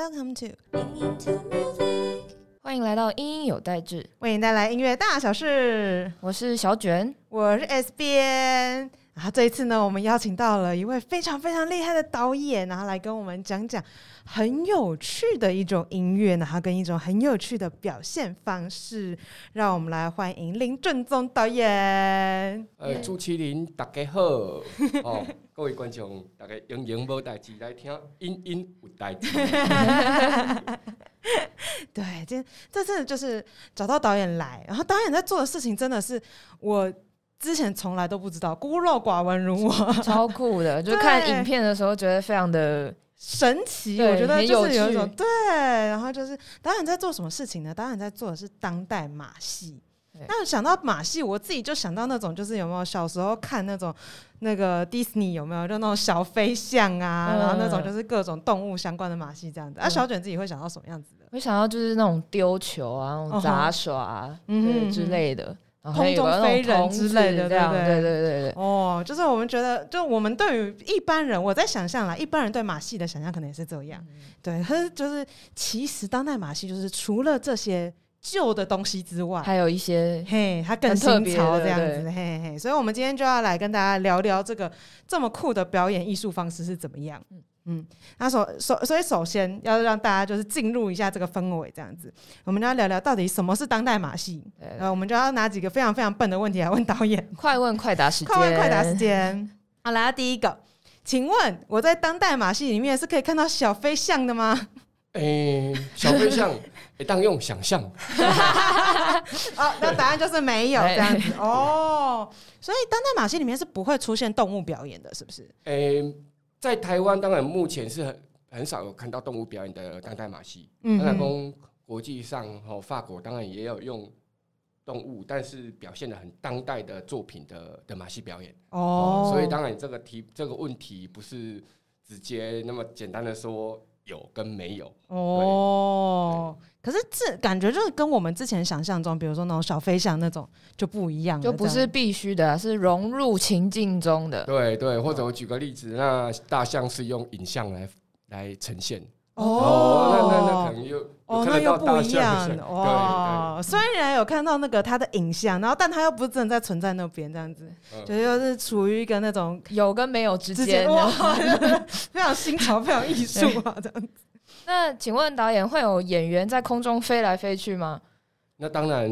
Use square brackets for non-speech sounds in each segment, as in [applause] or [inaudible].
Welcome to 欢迎来到音音有代志，为你带来音乐大小事。我是小卷。我是 S 边。然后这一次呢，我们邀请到了一位非常非常厉害的导演，然后来跟我们讲讲很有趣的一种音乐，然后跟一种很有趣的表现方式。让我们来欢迎林正宗导演。呃，朱麒麟，大家好，[laughs] 哦，各位观众，大家英英无代志来听，音音有代志。[laughs] 对，今这次就是找到导演来，然后导演在做的事情真的是我之前从来都不知道，孤陋寡闻如我，超酷的。[laughs] 就看影片的时候，觉得非常的神奇。我觉得就是有一种对，然后就是导演在做什么事情呢？导演在做的是当代马戏。那想到马戏，我自己就想到那种，就是有没有小时候看那种那个迪士尼有没有就那种小飞象啊，然后那种就是各种动物相关的马戏这样子。啊，小卷自己会想到什么样子的？会想到就是那种丢球啊，那种杂耍啊，嗯之类的，空中飞人之类的，对对对对对对。哦，就是我们觉得，就我们对于一般人，我在想象啦，一般人对马戏的想象可能也是这样。对，可是就是其实当代马戏就是除了这些。旧的东西之外，还有一些嘿，它更新潮这样子，嘿嘿。所以，我们今天就要来跟大家聊聊这个这么酷的表演艺术方式是怎么样。嗯嗯，那首首所以首先要让大家就是进入一下这个氛围，这样子，我们就要聊聊到底什么是当代马戏。呃，我们就要拿几个非常非常笨的问题来问导演，快问快答时间，快问快答时间。好，来第一个，请问我在当代马戏里面是可以看到小飞象的吗？诶，小飞象。[laughs] 当用想象，[laughs] 哦，那答案就是没有 [laughs] 这样子哦。所以当代马戏里面是不会出现动物表演的，是不是？诶，在台湾当然目前是很很少有看到动物表演的当代马戏。嗯，当然公国际上哦，法国当然也有用动物，但是表现的很当代的作品的的马戏表演。哦，所以当然这个题这个问题不是直接那么简单的说。有跟没有哦，可是这感觉就是跟我们之前想象中，比如说那种小飞象那种就不一样，就不是必须的，是融入情境中的。对对，或者我举个例子，那大象是用影像来来呈现。哦，那那那可能又哦，那又不一样哇。虽然有看到那个他的影像，然后但他又不是真的在存在那边这样子，就又是处于一个那种有跟没有之间，[laughs] 非常新潮、非常艺术啊这样子。[laughs] 那请问导演会有演员在空中飞来飞去吗？那当然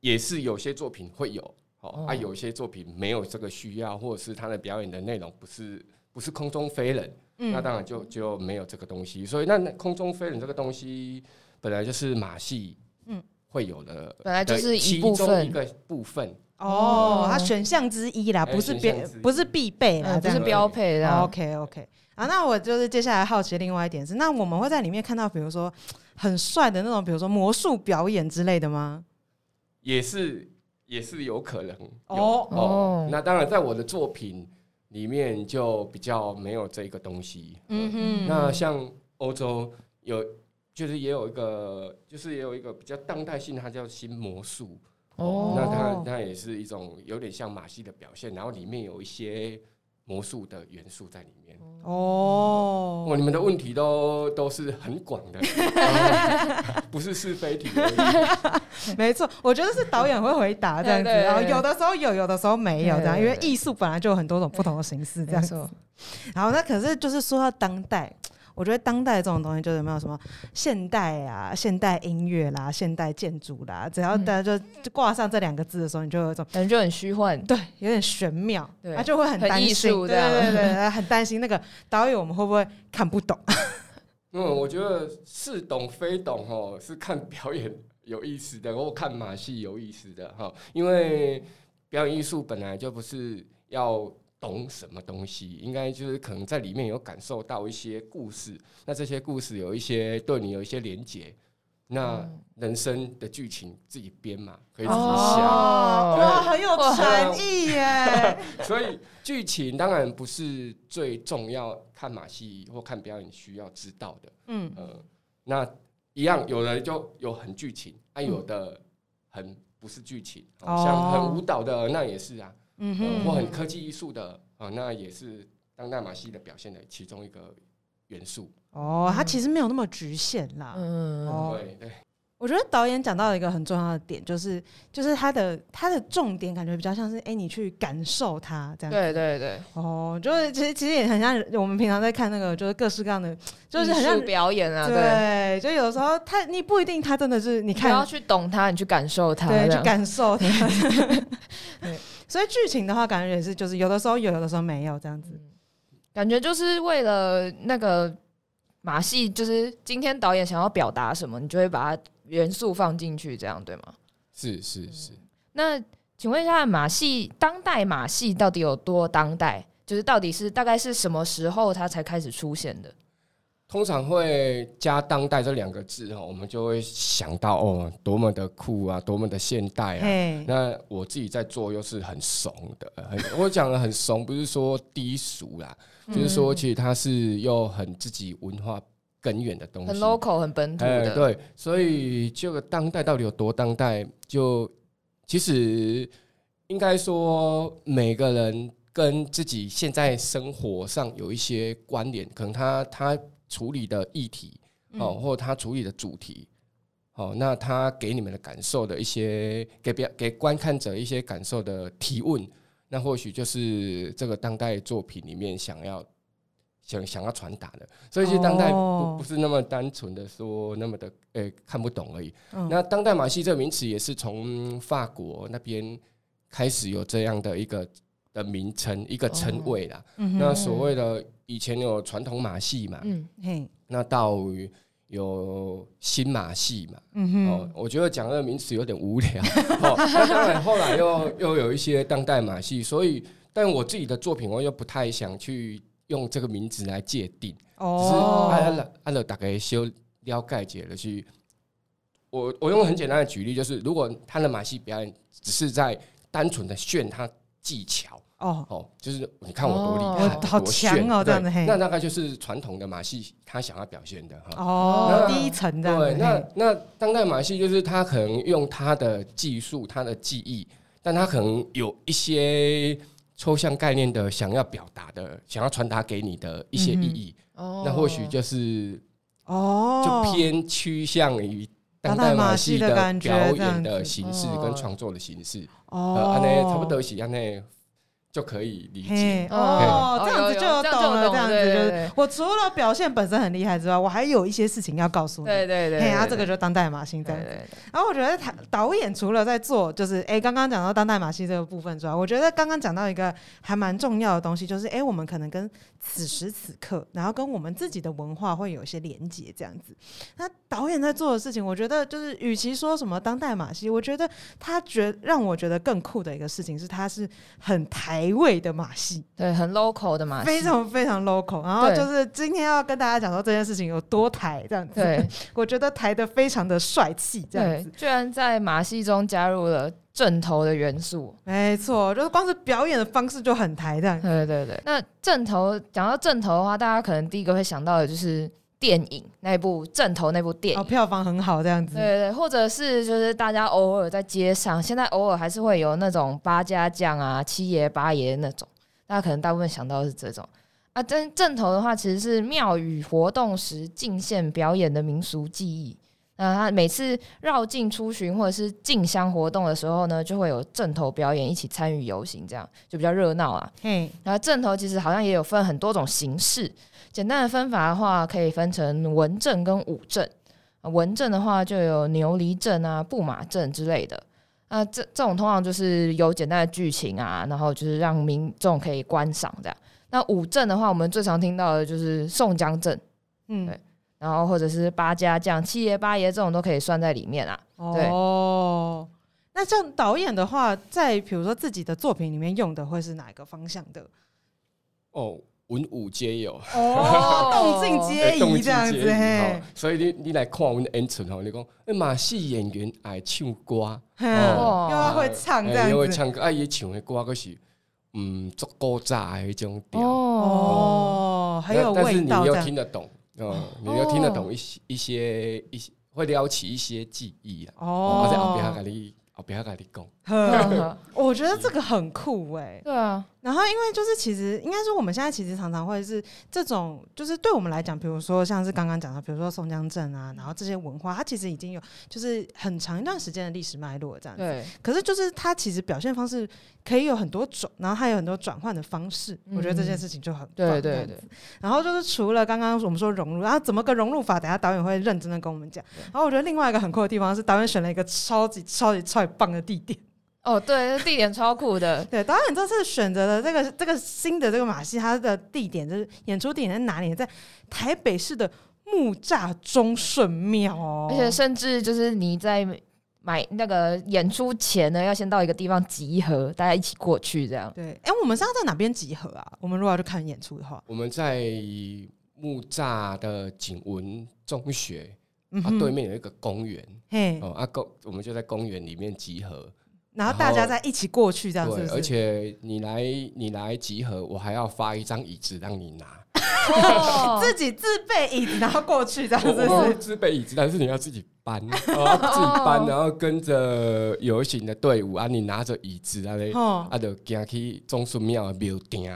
也是有些作品会有，哦啊，有些作品没有这个需要，或者是他的表演的内容不是不是空中飞人。那当然就就没有这个东西，所以那空中飞人这个东西本来就是马戏，嗯，会有的，本来就是一部分一个部分哦，它选项之一啦，不是必不是必备啦，不是标配的。OK OK 啊，那我就是接下来好奇另外一点是，那我们会在里面看到，比如说很帅的那种，比如说魔术表演之类的吗？也是也是有可能哦哦，那当然在我的作品。里面就比较没有这个东西。嗯哼。那像欧洲有，就是也有一个，就是也有一个比较当代性，它叫新魔术。哦。那它它也是一种有点像马戏的表现，然后里面有一些魔术的元素在里面。哦。哇，你们的问题都都是很广的，[laughs] 不是是非题。[laughs] 没错，我觉得是导演会回答这样子，然后有的时候有，有的时候没有这样，因为艺术本来就有很多种不同的形式这样子。然后那可是就是说到当代，我觉得当代这种东西就是没有什么现代啊、现代音乐啦、现代建筑啦，只要大家就就挂上这两个字的时候，你就有一种感觉就很虚幻，对，有点玄妙，[laughs] 对他就会很担心，对对对，[laughs] 很担心那个导演我们会不会看不懂？[laughs] 嗯，我觉得似懂非懂哦，是看表演。有意思的，或看马戏有意思的哈，因为表演艺术本来就不是要懂什么东西，应该就是可能在里面有感受到一些故事，那这些故事有一些对你有一些连结，那人生的剧情自己编嘛，可以自己想，哇，很有诚意耶。[laughs] 所以剧情当然不是最重要，看马戏或看表演需要知道的，嗯呃，那。一样，有的就有很剧情，啊，有的很不是剧情，像很舞蹈的那也是啊，嗯或很科技艺术的啊，那也是当代马戏的表现的其中一个元素。哦，它其实没有那么局限啦。嗯，对对。我觉得导演讲到了一个很重要的点，就是就是他的他的重点感觉比较像是，哎，你去感受它这样。对对对。哦，就是其实其实也很像我们平常在看那个，就是各式各样的，就是很像表演啊。对，就有时候他你不一定他真的是你看你要去懂他，你去感受他，对，去感受他。[laughs] 对，所以剧情的话，感觉也是就是有的时候有，有的时候没有这样子。感觉就是为了那个马戏，就是今天导演想要表达什么，你就会把它。元素放进去，这样对吗？是是是。那请问一下，马戏当代马戏到底有多当代？就是到底是大概是什么时候它才开始出现的？通常会加“当代”这两个字哈，我们就会想到哦，多么的酷啊，多么的现代啊。那我自己在做又是很怂的，很我讲的很怂，不是说低俗啦，就是说其实它是又很自己文化。根源的东西，很 local，很本土的。对，所以这个当代到底有多当代？就其实应该说，每个人跟自己现在生活上有一些关联，可能他他处理的议题哦，或他处理的主题哦，那他给你们的感受的一些，给别给观看者一些感受的提问，那或许就是这个当代作品里面想要。想想要传达的，所以其实当代不不是那么单纯的说那么的诶看不懂而已。那当代马戏这个名词也是从法国那边开始有这样的一个的名称一个称谓啦。那所谓的以前有传统马戏嘛，那到有新马戏嘛。哦，我觉得讲这个名词有点无聊。[laughs] 哦，那当然后来又又有一些当代马戏，所以但我自己的作品我又不太想去。用这个名字来界定，只是按了按了大概修了解解了去。我我用很简单的举例，就是如果他的马戏表演只是在单纯的炫他技巧，哦哦，就是你看我多厉害，好强哦，这样的，那大概就是传统的马戏他想要表现的哈。哦，第一层的。对，那那当代马戏就是他可能用他的技术、他的技艺，但他可能有一些。抽象概念的想要表达的，想要传达给你的一些意义，那或许就是哦，就偏趋向于当代马戏的表演的形式跟创作的形式。哦，安内差不多是安内。就可以理解。哦，这样子就懂了。这样子就是，我除了表现本身很厉害之外，我还有一些事情要告诉你。对对对，然后这个就当代马戏这样子。然后我觉得他导演除了在做，就是哎，刚刚讲到当代马戏这个部分之外，我觉得刚刚讲到一个还蛮重要的东西，就是哎，我们可能跟此时此刻，然后跟我们自己的文化会有一些连接这样子。那导演在做的事情，我觉得就是，与其说什么当代马戏，我觉得他觉让我觉得更酷的一个事情是，他是很台。台味的马戏，对，很 local 的马戏，非常非常 local。然后就是今天要跟大家讲说这件事情有多台这样子。对，[laughs] 我觉得台的非常的帅气，这样子。居然在马戏中加入了正头的元素，没错，就是光是表演的方式就很台的。对对对。那正头讲到正头的话，大家可能第一个会想到的就是。电影那部正头那部电影，票房很好，这样子。对对，或者是就是大家偶尔在街上，现在偶尔还是会有那种八家将啊、七爷八爷那种，大家可能大部分想到的是这种啊。正正头的话，其实是庙宇活动时进献表演的民俗技艺。那他每次绕境出巡或者是进香活动的时候呢，就会有正头表演一起参与游行，这样就比较热闹啊。嗯，然后正头其实好像也有分很多种形式。简单的分法的话，可以分成文正跟武正。文正的话就有牛犁阵啊、布马阵之类的。那这这种通常就是有简单的剧情啊，然后就是让民众可以观赏这样。那武正的话，我们最常听到的就是宋江阵，嗯，对，然后或者是八家将、七爷八爷这种都可以算在里面啊。哦，那像导演的话，在比如说自己的作品里面用的会是哪一个方向的？哦。文武皆有，哦，动静皆宜这样子嘿。所以你你来看我们的演出吼，你讲哎，马戏演员爱唱歌，哦，又要会唱这样子，又会唱歌，爱伊唱的歌可是嗯，足够炸的迄种调哦，还有味道。但是你又听得懂，嗯，你又听得懂一些一些一些，会撩起一些记忆啊。哦，我在后边跟你后边跟你讲。[laughs] [laughs] 我觉得这个很酷哎。对啊。然后，因为就是其实应该说，我们现在其实常常会是这种，就是对我们来讲，比如说像是刚刚讲的，比如说松江镇啊，然后这些文化，它其实已经有就是很长一段时间的历史脉络这样子。对。可是就是它其实表现方式可以有很多种，然后它有很多转换的方式。我觉得这件事情就很对对对。然后就是除了刚刚我们说融入，然后怎么个融入法，等下导演会认真的跟我们讲。然后我觉得另外一个很酷的地方是，导演选了一个超级超级超级棒的地点。哦，对，地点超酷的。[laughs] 对，导演这次选择的这个这个新的这个马戏，它的地点就是演出地点在哪里？在台北市的木栅中顺庙哦。而且甚至就是你在买那个演出前呢，要先到一个地方集合，大家一起过去这样。对，哎，我们是要在哪边集合啊？我们如果要去看演出的话，我们在木栅的景文中学啊对面有一个公园，嘿，哦啊公，我们就在公园里面集合。然后大家再一起过去，这样子。而且你来你来集合，我还要发一张椅子让你拿，[laughs] 自己自备椅子然后过去，这样子。自备椅子，但是你要自己搬，自己搬，然后跟着游行的队伍啊，你拿着椅子啊嘞，啊，就行去中顺庙庙顶。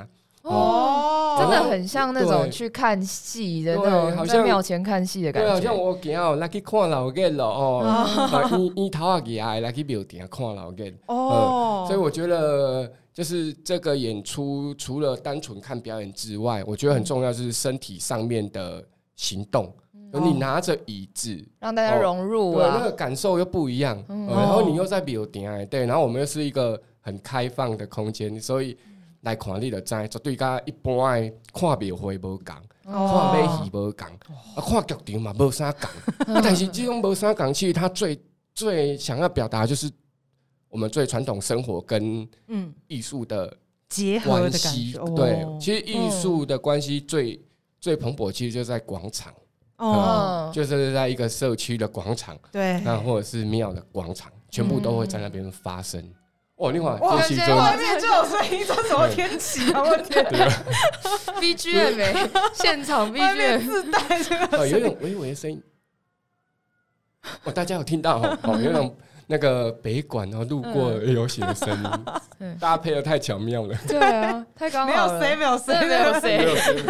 哦，真的很像那种去看戏的那种，在庙前看戏的感觉。对，好像我今日来去看老街了哦，你你头啊几啊来去庙顶看老街哦。所以我觉得，就是这个演出除了单纯看表演之外，我觉得很重要就是身体上面的行动。你拿着椅子，让大家融入，对，那个感受又不一样。然后你又在庙顶，对，然后我们又是一个很开放的空间，所以。来看你就知，绝对甲一般的看庙会无共，看马戏无共，啊看剧场嘛无啥共。[laughs] 但是这种无啥共，其实他最最想要表达就是我们最传统生活跟嗯艺术的结合的感觉。对，其实艺术的关系最最蓬勃，其实就在广场哦，就是在一个社区的广场，对，那或者是庙的广场，全部都会在那边发生。哦，另外，哇，现在外面就有声音，这什么天气 [laughs] 啊？我天！BGM，现场 BGM 自带这个，有种微微的声音。哦，大家有听到哦？有种那个北管然后路过游行的声音，[laughs] 搭配的太巧妙了。对啊，太刚好了，没有谁，没有谁，没有谁。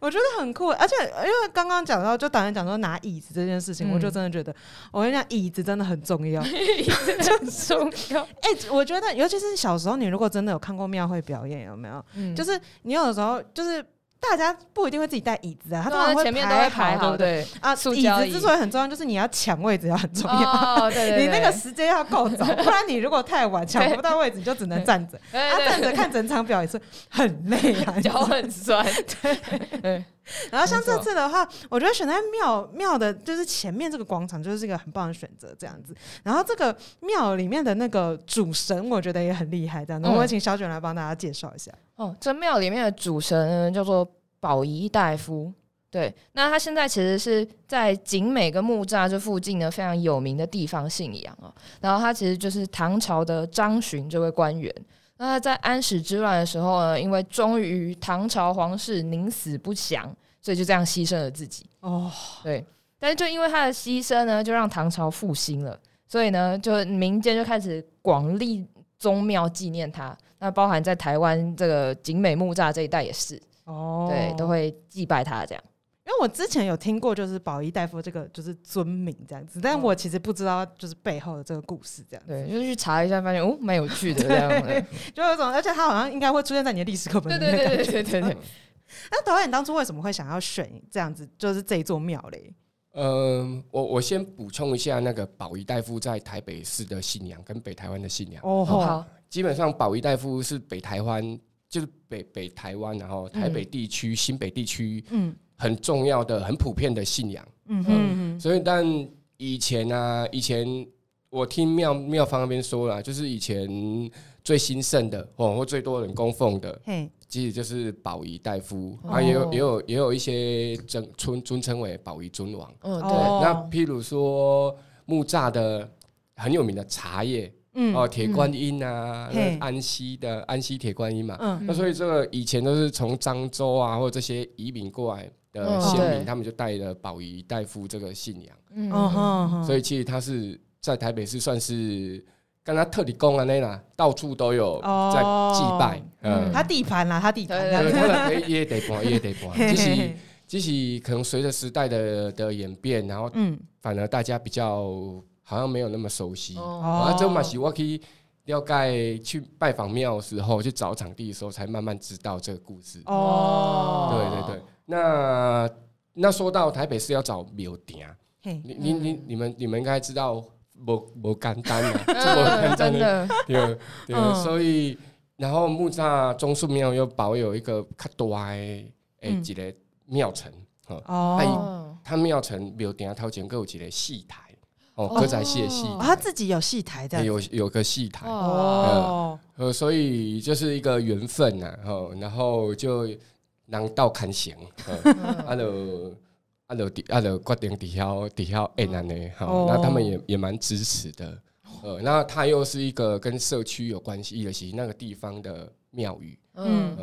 我觉得很酷，而且因为刚刚讲到，就导演讲说拿椅子这件事情，我就真的觉得，我跟你讲，椅子真的很重要，[laughs] 椅子很 [laughs] 重要。哎，我觉得，尤其是小时候，你如果真的有看过庙会表演，有没有？就是你有的时候就是。大家不一定会自己带椅子啊，他通常会排好，对啊。椅子之所以很重要，就是你要抢位置要很重要。对你那个时间要够早，[laughs] 不然你如果太晚抢不到位置，你就只能站着。啊，站着看整场表也是很累啊，[laughs] 脚很酸。[laughs] 对。[laughs] 然后像这次的话，我觉得选在庙庙的，就是前面这个广场，就是一个很棒的选择。这样子，然后这个庙里面的那个主神，我觉得也很厉害。这样子，我会请小卷来帮大家介绍一下。哦，这庙里面的主神叫做宝仪大夫。对，那他现在其实是在景美跟木栅这附近呢，非常有名的地方信仰哦。然后他其实就是唐朝的张巡这位官员。那在安史之乱的时候呢，因为忠于唐朝皇室，宁死不降，所以就这样牺牲了自己。哦，对。但是就因为他的牺牲呢，就让唐朝复兴了，所以呢，就民间就开始广立宗庙纪念他。那包含在台湾这个景美木栅这一带也是。哦，对，都会祭拜他这样。因为我之前有听过，就是保仪大夫这个就是尊名这样子，但我其实不知道就是背后的这个故事这样。对，就是去查一下，发现哦，蛮有趣的这样。[laughs] 就有种，而且他好像应该会出现在你的历史课本里面。对对对对对对。[laughs] 那导演当初为什么会想要选这样子，就是这一座庙嘞？嗯，我我先补充一下，那个保仪大夫在台北市的信仰跟北台湾的信仰。哦，好。基本上保仪大夫是北台湾，就是北北台湾，然后台北地区、新北地区，嗯。很重要的、很普遍的信仰，嗯嗯，所以但以前呢，以前我听庙庙方那边说了，就是以前最兴盛的哦，或最多人供奉的，其实就是宝仪大夫啊，也有也有也有一些尊尊尊称为宝仪尊王，嗯，对。那譬如说木栅的很有名的茶叶，嗯，哦，铁观音啊，安溪的安溪铁观音嘛，嗯，那所以这个以前都是从漳州啊，或者这些移民过来。的先民，他们就带了宝仪大夫这个信仰，嗯，所以其实他是在台北市算是跟他特地供啊那啦，到处都有在祭拜。嗯，他地盘啦，他地盘。对对对，也得搬，也得搬。就是，就是可能随着时代的的演变，然后嗯，反而大家比较好像没有那么熟悉。哦，这嘛是我可以了解去拜访庙的时候，去找场地的时候，才慢慢知道这个故事。哦，对对对。那那说到台北市要找庙埕，你你你你们你们应该知道。不不简单啊，[laughs] 真的，[laughs] 对对，所以然后木栅中树庙又保有一个较大诶诶一个庙城，哦，他庙城庙顶头前各有一个戏台，哦，歌仔戏的戏，他自己有戏台的，有有个戏台，哦，呃，所以就是一个缘分呐，哦，然后就能到看行，啊，就。啊就底阿刘决定底下底下哎那呢，好，那他们也也蛮支持的，呃，那他又是一个跟社区有关系的，其实那个地方的庙宇，嗯，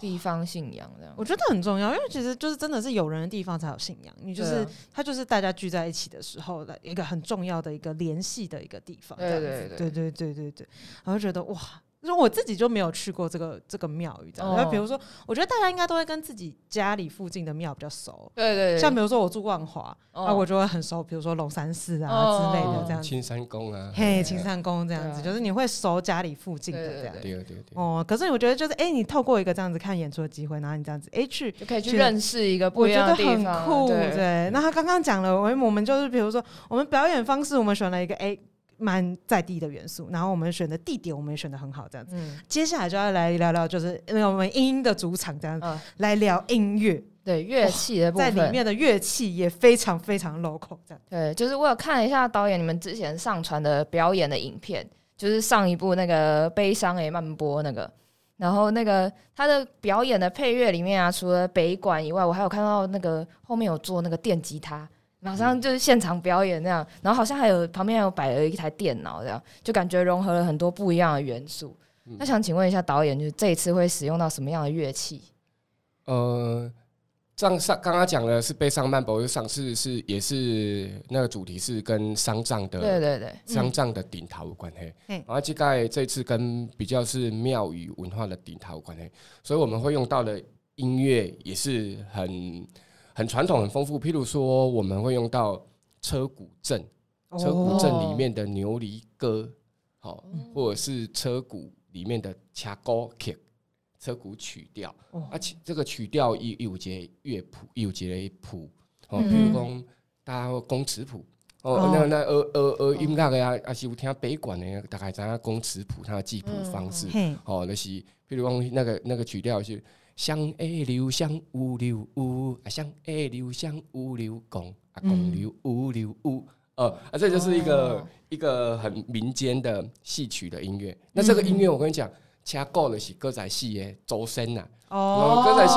地方信仰这样，我觉得很重要，因为其实就是真的是有人的地方才有信仰，你就是他就是大家聚在一起的时候的一个很重要的一个联系的一个地方，对对对。对对对对，我就觉得哇。说我自己就没有去过这个这个庙宇，这样。然后比如说，我觉得大家应该都会跟自己家里附近的庙比较熟。对对。像比如说我住万华，啊，我就会很熟，比如说龙山寺啊之类的这样。青山宫啊。嘿，青山宫这样子，就是你会熟家里附近的这样。对对对。哦，可是我觉得就是，哎，你透过一个这样子看演出的机会，然后你这样子，哎，去就可以去认识一个不一样的地方。酷，对。那他刚刚讲了，我们我们就是比如说，我们表演方式，我们选了一个哎。蛮在地的元素，然后我们选的地点我们也选的很好，这样子。接下来就要来聊聊，就是因为我们音的主场这样子，来聊音乐，对乐器的部分，在里面的乐器也非常非常 local，这样。对，就是我有看了一下导演你们之前上传的表演的影片，就是上一部那个悲伤诶慢播那个，然后那个他的表演的配乐里面啊，除了北管以外，我还有看到那个后面有做那个电吉他。马上就是现场表演那样，然后好像还有旁边还有摆了一台电脑，这样就感觉融合了很多不一样的元素。那想请问一下导演，就是这一次会使用到什么样的乐器？呃，上上刚刚讲的是悲伤慢播，上次是也是那个主题是跟丧葬的，对对对，丧葬的顶头有关系。然后这个这次跟比较是庙宇文化的顶头有关系，所以我们会用到的音乐也是很。很传统、很丰富。譬如说，我们会用到车鼓阵，车鼓阵里面的牛犁歌，好，或者是车鼓里面的掐高 k 车鼓曲调。而且这个曲调有有节乐谱，有节谱。哦，譬如讲，大家公尺谱。哦，那那呃呃呃，音乐的啊，啊是有听北管的，大概知影公尺谱它的记谱方式。哦，那是譬如讲，那个那个曲调是。乡爱流乡有流有，啊乡爱流乡有流公，啊共流有流有，呃，啊这就是一个一个很民间的戏曲的音乐。那这个音乐我跟你讲，掐够的是歌仔戏的周身呐。哦，歌仔戏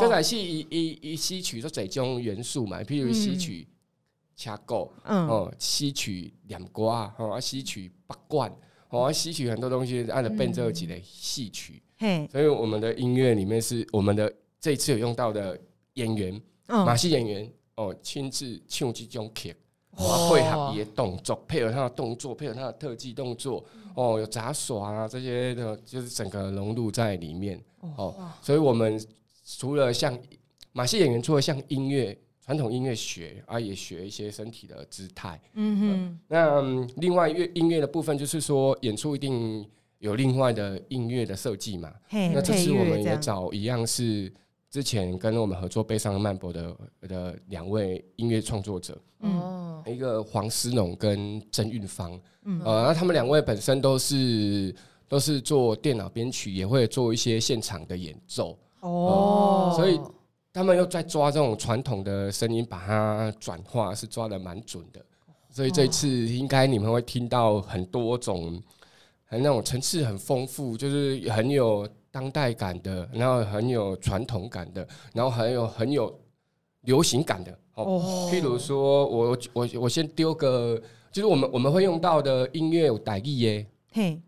歌仔戏一一一戏曲就这种元素嘛，譬如戏曲掐够，哦，戏曲两瓜，哦，戏曲八卦，哦，戏曲很多东西按照变奏几类戏曲。所以我们的音乐里面是我们的这一次有用到的演员，马戏演员哦，亲自唱这种曲，配合也动作，配合他的动作，配合他的特技动作，哦，有杂耍啊这些的，就是整个融入在里面哦。所以我们除了像马戏演员，除了像音乐传统音乐学啊，也学一些身体的姿态。嗯哼。那另外乐音乐的部分，就是说演出一定。有另外的音乐的设计嘛？那这次我们也找一样是之前跟我们合作《悲伤的曼博》的的两位音乐创作者，嗯，一个黄思农跟曾韵芳，嗯，呃，那他们两位本身都是都是做电脑编曲，也会做一些现场的演奏，哦，所以他们又在抓这种传统的声音，把它转化，是抓的蛮准的，所以这次应该你们会听到很多种。很那种层次很丰富，就是很有当代感的，然后很有传统感的，然后很有很有流行感的。哦，譬如说我我我先丢个，就是我们我们会用到的音乐有傣语耶，嘿，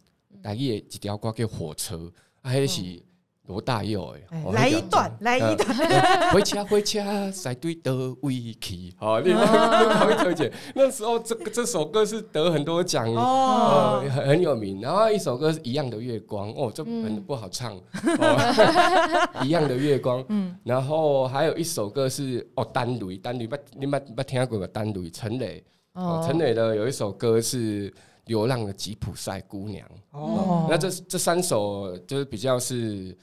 傣语一条歌叫火车，还是罗大佑哎，来一段，来一段，回家回家，在对的威气，好，你可以推荐。那时候这个这首歌是得很多奖哦，很很有名。然后一首歌是一样的月光，哦，这很不好唱，一样的月光。嗯，然后还有一首歌是哦，单雷，单雷，不，你没没听过吗？单雷，陈磊，哦，陈磊的有一首歌是。流浪的吉普赛姑娘哦，那这这三首就是比较是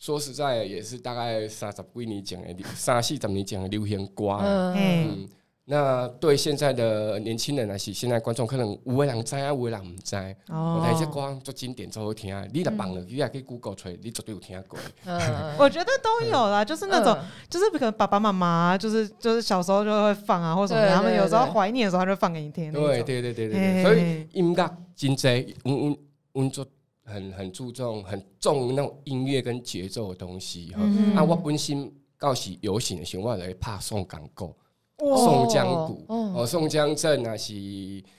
说实在也是大概三十几年讲的，三四十年讲的流行歌，嗯。那对现在的年轻人来说，现在观众可能有的人知啊，有的人唔知。哦，但是歌做经典，做好听，你若放了，你也可以 Google 出来，你绝对有听过。嗯，[laughs] 我觉得都有啦，就是那种，就是可能爸爸妈妈，就是就是小时候就会放啊，或者什么，他们有时候怀念的时候，他就放给你听。对对对对对，所以音乐真济，嗯嗯嗯做很很注重，很重那种音乐跟节奏的东西。嗯啊，我本身到时游行的时候，我来拍送广告。宋江鼓哦，宋江镇啊是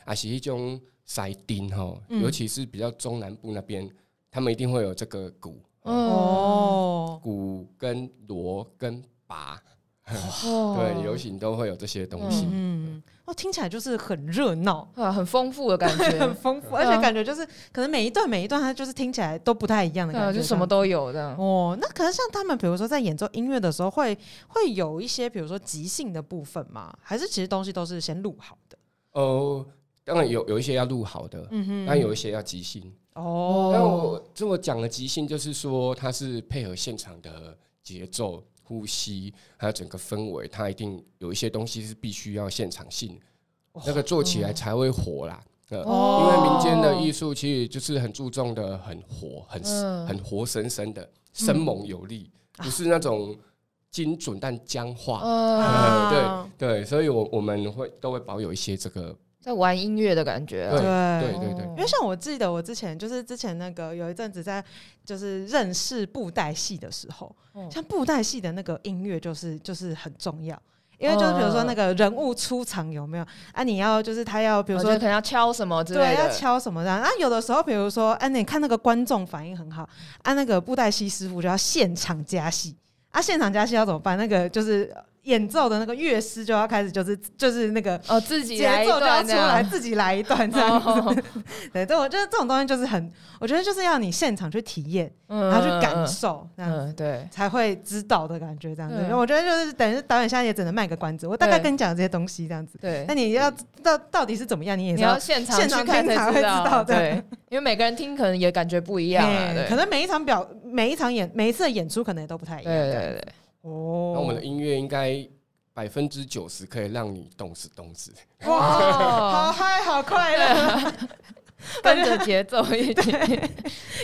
啊是一种塞丁哈，尤其是比较中南部那边，他们一定会有这个鼓。哦，鼓跟锣跟拔，[laughs] 对，游行都会有这些东西。嗯，哦，听起来就是很热闹啊，很丰富的感觉，[laughs] 很丰富，而且感觉就是可能每一段每一段它就是听起来都不太一样的感觉，就什么都有的。哦，那可能像他们，比如说在演奏音乐的时候，会会有一些，比如说即兴的部分吗？还是其实东西都是先录好的？哦，当然有有一些要录好的，嗯哼，但有一些要即兴。哦，那我这么讲的即兴，就是说它是配合现场的节奏。呼吸还有整个氛围，它一定有一些东西是必须要现场性，那个做起来才会活啦。呃，因为民间的艺术其实就是很注重的，很活，很很活生生的，生猛有力，不是那种精准但僵化。对对，所以我我们会都会保有一些这个。在玩音乐的感觉，对对对对。因为像我记得，我之前就是之前那个有一阵子在就是认识布袋戏的时候，像布袋戏的那个音乐就是就是很重要，因为就是比如说那个人物出场有没有啊？你要就是他要比如说可能要敲什么之类的，要敲什么的。啊，有的时候比如说哎，你看那个观众反应很好，啊，那个布袋戏师傅就要现场加戏，啊，现场加戏要怎么办？那个就是。演奏的那个乐师就要开始，就是就是那个哦，自己节奏就要出来，自己来一段这样子。[laughs] 对，对我觉得这种东西就是很，我觉得就是要你现场去体验，然后去感受这样子，对，才会知道的感觉这样子。我觉得就是等于导演现在也只能卖个关子，我大概跟你讲这些东西这样子。对，那你要到到底是怎么样，你也要现场去看才会知道。对，因为每个人听可能也感觉不一样啊。[laughs] 对，可能每一场表，每一场演，每一次的演出可能也都不太一样。对对对。哦，那我们的 [laughs] 音乐应该百分之九十可以让你动死动死。哇，好嗨，好快乐，[laughs] 跟着节奏一点。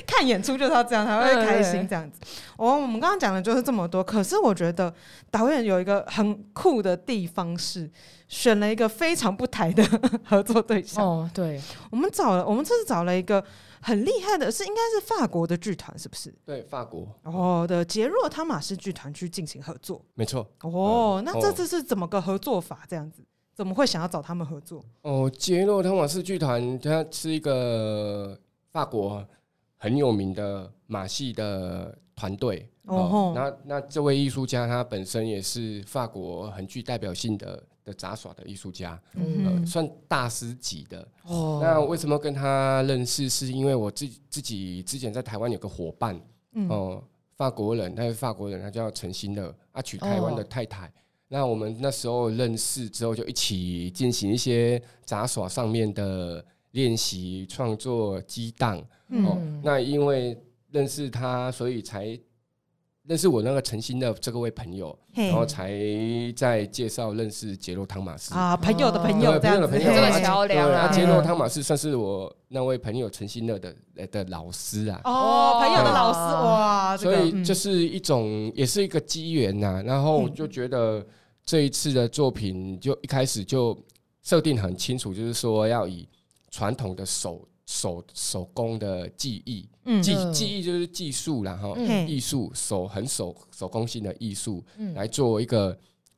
看演出就是要这样才会开心，这样子。哦，我们刚刚讲的就是这么多，可是我觉得导演有一个很酷的地方是选了一个非常不台的合作对象。哦，对，我们找了，我们这次找了一个。很厉害的是，应该是法国的剧团，是不是？对，法国哦的杰若汤马斯剧团去进行合作，没错。哦，那这次是怎么个合作法？这样子怎么会想要找他们合作？哦，杰洛汤马斯剧团，它是一个法国很有名的马戏的团队。哦，那那这位艺术家他本身也是法国很具代表性的。的杂耍的艺术家，嗯，算大师级的。哦，那为什么跟他认识？是因为我自己自己之前在台湾有个伙伴，哦，法国人，他是法国人，他叫陈新乐，他，娶台湾的太太。那我们那时候认识之后，就一起进行一些杂耍上面的练习、创作、激荡。哦，那因为认识他，所以才。认识我那个诚心的这个位朋友，然后才在介绍认识杰洛汤马斯啊，朋友的朋友，朋友的朋友，这个桥梁啊。杰洛汤马斯算是我那位朋友诚心的的的老师啊。哦，朋友的老师哇，所以就是一种，也是一个机缘呐。然后就觉得这一次的作品，就一开始就设定很清楚，就是说要以传统的手。手手工的技艺，技技艺就是技术，然后艺术手很手手工性的艺术，来做一个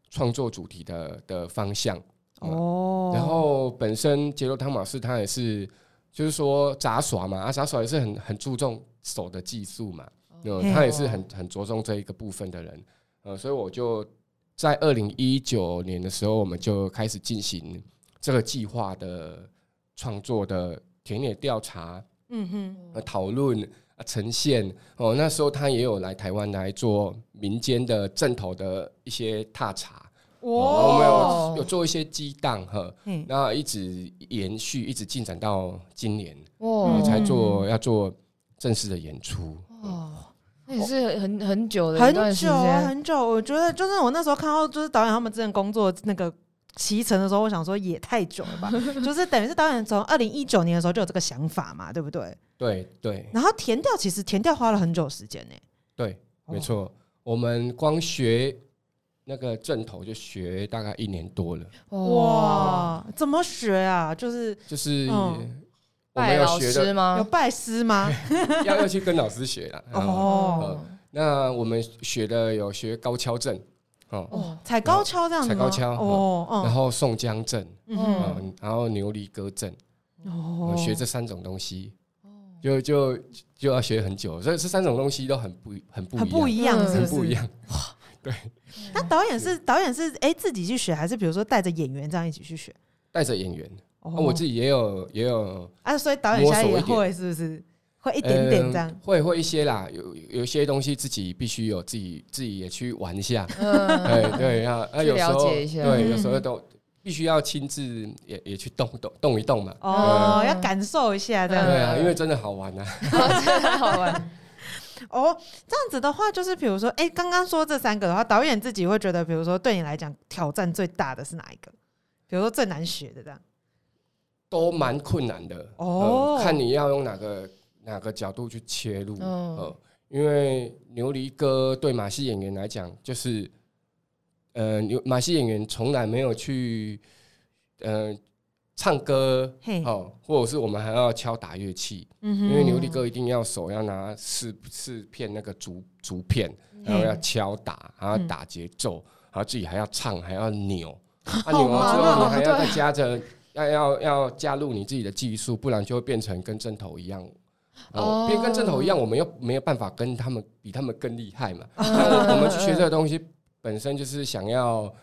创作主题的的方向。哦，然后本身杰罗汤马斯他也是，就是说杂耍嘛，啊杂耍也是很很注重手的技术嘛。嗯他也是很很着重这一个部分的人，呃，所以我就在二零一九年的时候，我们就开始进行这个计划的创作的田野调查，嗯哼，讨论啊呈现哦，那时候他也有来台湾来做民间的正头的一些踏查。哦！我们有有做一些激荡哈，然后一直延续，一直进展到今年，哇，才做要做正式的演出。哦，那也是很很久的很久很久。我觉得就是我那时候看到就是导演他们之前工作那个骑程的时候，我想说也太久了吧？[laughs] 就是等于是导演从二零一九年的时候就有这个想法嘛，对不对？对对。然后填调其实填调花了很久时间呢。对，没错。我们光学。那个正头就学大概一年多了，哇，怎么学啊？就是就是拜老师吗？有拜师吗？[laughs] 要要去跟老师学了。哦，那我们学的有学高跷阵，哦，踩高跷这样子，踩高跷哦，然后宋江阵，嗯，然后牛犁歌阵，哦，学这三种东西，就就就要学很久，所以这三种东西都很不很不很不一样，很不一样。[laughs] 对，那导演是导演是哎自己去学，还是比如说带着演员这样一起去学？带着演员，我自己也有也有啊，所以导演现在也会是不是？会一点点这样？会会一些啦，有有些东西自己必须有自己自己也去玩一下，对对要啊，有时候对有时候都必须要亲自也也去动动动一动嘛，哦，要感受一下这样，对啊，因为真的好玩啊，真的好玩。[laughs] 哦，这样子的话，就是比如说，哎，刚刚说这三个的话，导演自己会觉得，比如说对你来讲挑战最大的是哪一个？比如说最难学的这样，都蛮困难的哦。看你要用哪个哪个角度去切入，嗯，因为牛犁哥对马戏演员来讲，就是呃，牛马戏演员从来没有去，呃。唱歌，哦，或者是我们还要敲打乐器，因为牛力歌一定要手要拿四四片那个竹竹片，然后要敲打，然后打节奏，然后自己还要唱，还要扭，[laughs] 啊，扭完之后你还要再 [laughs] 加着，要要要加入你自己的技术，不然就会变成跟正头一样，哦，变跟正头一样，我们又没有办法跟他们比他们更厉害嘛。那我们去学这个东西，本身就是想要。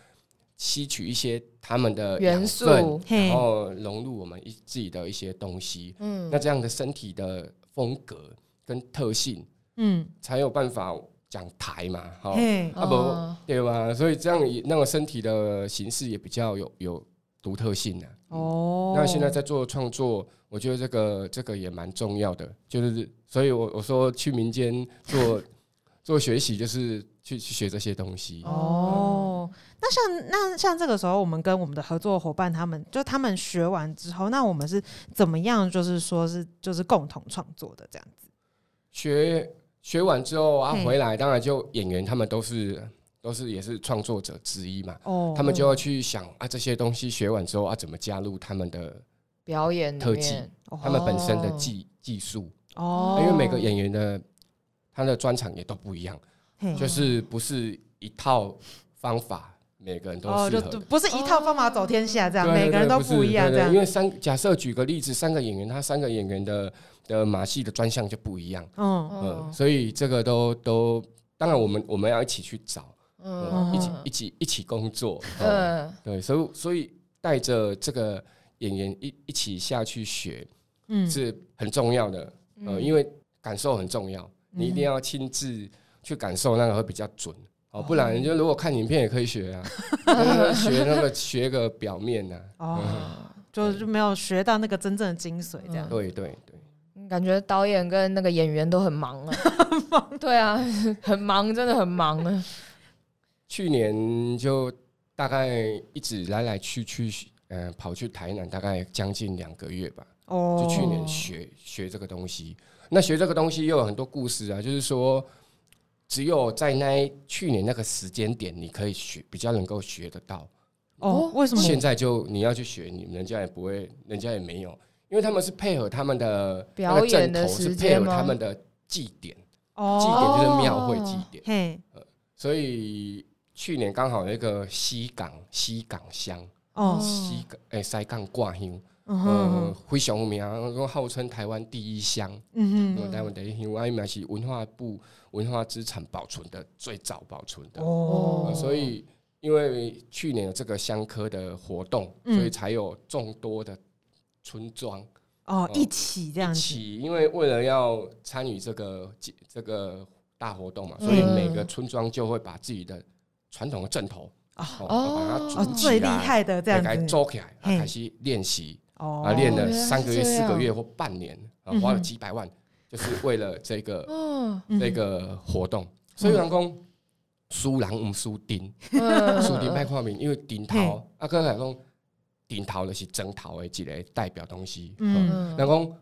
吸取一些他们的元素，然后融入我们一自己的一些东西。嗯，那这样的身体的风格跟特性，嗯，才有办法讲台嘛，哈，啊不，对吧？所以这样那个身体的形式也比较有有独特性的。哦，那现在在做创作，我觉得这个这个也蛮重要的。就是，所以我我说去民间做 [laughs] 做学习，就是去去学这些东西。哦。那像那像这个时候，我们跟我们的合作伙伴，他们就他们学完之后，那我们是怎么样？就是说是就是共同创作的这样子。学学完之后啊，回来当然就演员他们都是都是也是创作者之一嘛。哦。他们就要去想啊，这些东西学完之后啊，怎么加入他们的表演特技，他们本身的技技术。哦。因为每个演员的他的专长也都不一样，就是不是一套方法。每个人都适合，不是一套方法走天下这样，每个人都不一样这样。因为三假设举个例子，三个演员，他三个演员的的马戏的专项就不一样，嗯。嗯，所以这个都都，当然我们我们要一起去找，嗯，一起一起一起工作，嗯，对，所以所以带着这个演员一一起下去学，嗯，是很重要的，呃，因为感受很重要，你一定要亲自去感受，那个会比较准。哦，不然就如果看影片也可以学啊，学那个 [laughs] 学个表面呢。哦，就就没有学到那个真正的精髓，这样。对对对，感觉导演跟那个演员都很忙啊，[laughs] 忙。对啊，[laughs] 很忙，真的很忙啊。去年就大概一直来来去去，嗯，跑去台南大概将近两个月吧。哦，就去年学学这个东西，那学这个东西又有很多故事啊，就是说。只有在那去年那个时间点，你可以学比较能够学得到。哦，为什么？现在就你要去学，你人家也不会，人家也没有，因为他们是配合他们的表演的是配合他们的祭典。哦，祭典就是庙会祭典。嘿，所以去年刚好那个西港西港乡哦，西港哎西港挂香。嗯，非常有名，说号称台湾第一乡，嗯哼，台湾第一乡，啊，嘛是文化部文化资产保存的最早保存的。哦，所以因为去年有这个乡科的活动，所以才有众多的村庄哦一起这样一起，因为为了要参与这个这个大活动嘛，所以每个村庄就会把自己的传统的阵头。哦，把它最厉害的这样子。做起来，开始练习，啊，练了三个月、四个月或半年，啊，花了几百万，就是为了这个这个活动。所以员工输人唔输丁，输丁卖看名，因为顶头啊，刚才讲顶头就是整头的一个代表东西。嗯，员工。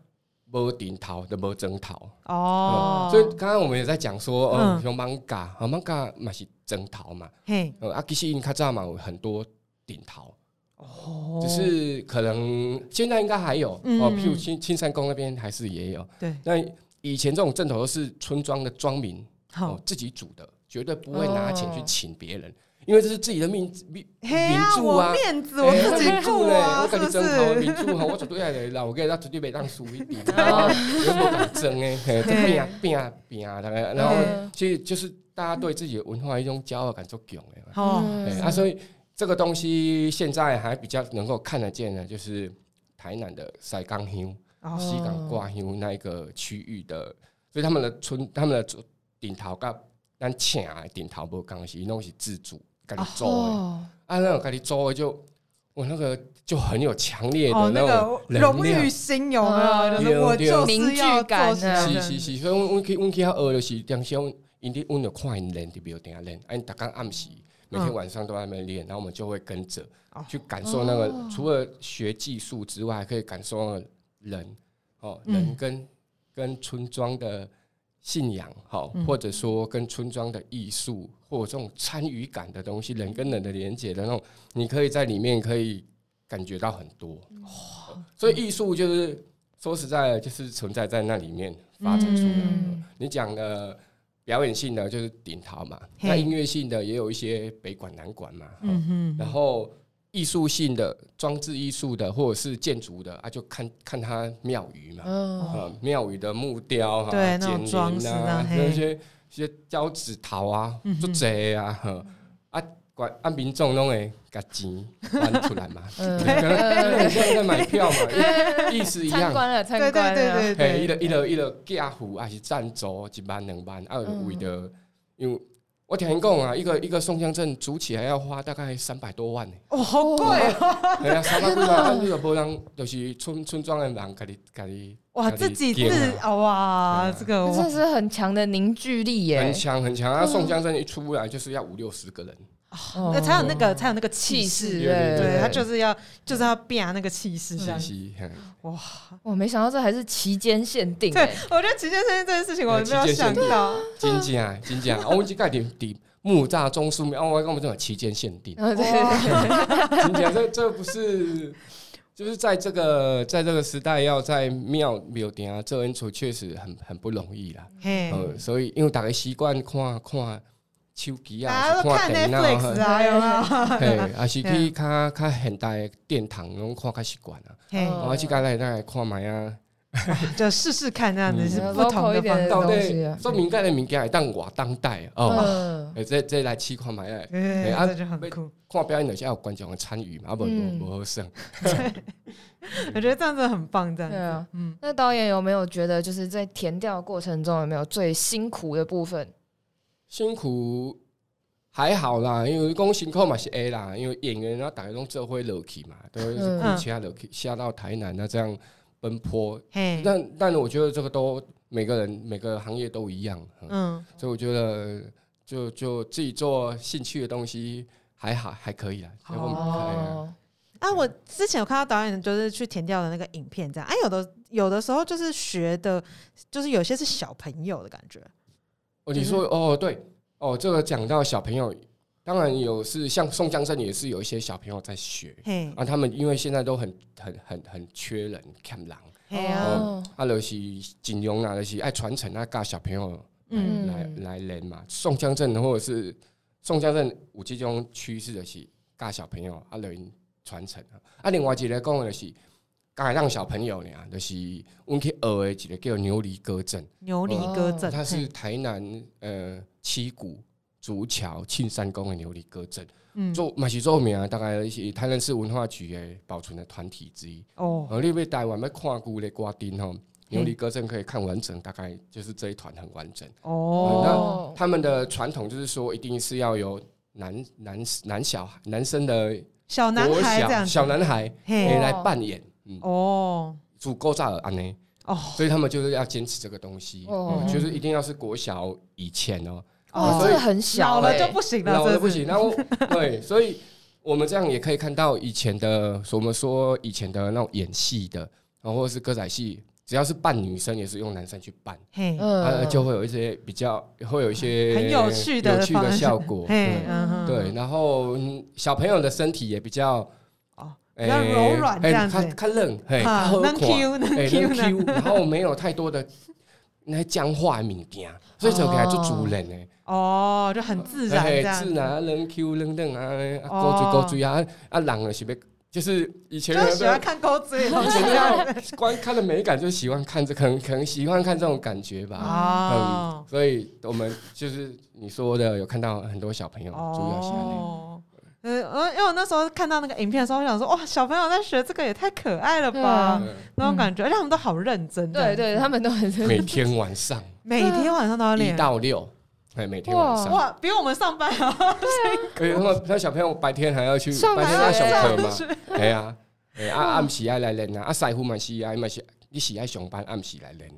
无顶头就无征头。哦，所以刚刚我们也在讲说，哦，像芒嘎，啊芒嘎嘛是征头嘛，嘿，啊其实因较早嘛有很多顶头，哦，只是可能现在应该还有哦，譬如青青山宫那边还是也有，对，那以前这种阵头都是村庄的庄民哦自己组的，绝对不会拿钱去请别人。因为这是自己的命命名著啊，面子我自己住啊，我跟你争好名著好，我绝对爱来啦，我跟他绝对袂当输一点，有冇敢争诶？变啊变啊变啊，然后其实就是大家对自己的文化一种骄傲感足强诶。哦，啊，所以这个东西现在还比较能够看得见的，就是台南的西港乡、西港挂乡那一个区域的，所以他们的村、他们的顶头甲咱请顶头无共是，拢是自主。跟你做啊，那种跟你做就我那个就很有强烈的那个荣誉心，有没有？我就凝聚感，是是是，所以我去我去遐学就是当时，因为我有看因练，特别有定下练，哎，大刚暗时每天晚上都在那边练，然后我们就会跟着去感受那个，除了学技术之外，还可以感受那个人哦，人跟跟村庄的。信仰好，或者说跟村庄的艺术或这种参与感的东西，人跟人的连接的那种，你可以在里面可以感觉到很多。所以艺术就是说实在，就是存在在那里面发展出来。你讲的表演性的就是顶桃嘛，那音乐性的也有一些北管南管嘛。然后。艺术性的装置艺术的，或者是建筑的啊，就看看它庙宇嘛，啊，庙宇的木雕哈，对，那种装饰啊，那些些胶纸陶啊，做贼啊，啊，管按民众拢会夹钱 [laughs] 搬出来嘛，[laughs] 可能在买票嘛，[laughs] 意思一样，参观了，参观了，对对对，一个一个一个家户还是赞助一万两万，啊，为的因为。我听人讲啊，一个一个宋江镇组起来要花大概三百多万呢。哦，好贵啊！[laughs] 对啊，三百多万，那个无人就是村村庄的人，家己 [laughs] 家己哇，自己自哇，这个这是很强的凝聚力耶，很强很强啊！宋江镇一出来就是要五六十个人。那才有那个才有那个气势，对，他就是要就是要变那个气势，哇！我没想到这还是期间限定，对我觉得期间限定这件事情我没有想到，真正真正，[laughs] 我们这个点底木栅中枢庙，我跟我们讲期间限定，真正这这不是就是在这个在这个时代要在庙庙顶啊做恩处确实很很不容易啦，呃，所以因为大家习惯看看。手机啊，看电脑啊，有没有？[laughs] 嘿，还是去较较现代殿堂，拢看较习惯啊。我去刚来那看买啊，[laughs] 就试试看这样子是不同的方东西。说敏感的物件，当我当代哦，哎，这这来去看买啊，[laughs] 哎，这就很酷。看表演的时候有观众的参与嘛，啊不不不好胜。我觉得这样子很棒，这样。对啊，嗯。那导演有没有觉得，就是在填调过程中有没有最辛苦的部分？辛苦还好啦，因为讲辛苦嘛是 A 啦，因为演员然后大家都这会落去嘛，都是苦其他落去下到台南那这样奔波。但但我觉得这个都每个人每个行业都一样，嗯，所以我觉得就就自己做兴趣的东西还好还可以啦。哦，啊，我之前有看到导演就是去填掉的那个影片，这样，哎，有的有的时候就是学的，就是有些是小朋友的感觉。哦，你说哦，对哦，这个讲到小朋友，当然有是像宋江镇也是有一些小朋友在学，啊，他们因为现在都很很很很缺人看狼，哦，啊，就是金庸啊，就是爱传承啊，教小朋友来来人嘛。宋江镇或者是宋江镇有这种趋势的是教小朋友啊，来传承啊。啊，另外一个讲的是该让小朋友呢，就是我们可以学的一个叫牛犁歌阵。牛犁歌阵，它是台南呃七股竹桥庆山宫的牛犁歌阵。嗯，做嘛是做名啊，大概是台南市文化局的保存的团体之一。哦，而你要台湾要看古的歌丁吼，牛犁歌阵可以看完整，大概就是这一团很完整。哦，那他们的传统就是说，一定是要有男男男小孩男生的小男孩小男孩来扮演。哦，足够炸了安呢？哦，所以他们就是要坚持这个东西。哦，就是一定要是国小以前哦，哦，所以很小了就不行了，老了不行。然后对，所以我们这样也可以看到以前的，我们说以前的那种演戏的，然后或者是歌仔戏，只要是扮女生，也是用男生去扮，嘿，呃，就会有一些比较，会有一些很有趣的有趣的效果，对，对，然后小朋友的身体也比较。比较柔软这样子，它嫩，嘿，能 Q 能 Q，[laughs] 然后没有太多的 [laughs] 那僵化物件，所以就给它做主人呢。哦，就很自然这样。自然能 Q 能嫩啊，勾嘴勾嘴啊啊，人了是不？就是以前就喜欢看勾嘴，[laughs] 以前观看的美感就喜欢看这，可能可能喜欢看这种感觉吧。哦，所以我们就是你说的，有看到很多小朋友主要喜欢。呃，因为我那时候看到那个影片的时候，我想说，哇，小朋友在学这个也太可爱了吧，那种感觉，而且他们都好认真。对对，他们都很认真。每天晚上，每天晚上都要练。一到六，哎，每天晚上。哇，比我们上班还要辛苦。[laughs] 他们那小朋友白天还要去白天要上课嘛？对啊，哎暗暗时爱来练啊，啊师傅嘛是爱嘛是，你是爱上班暗时来练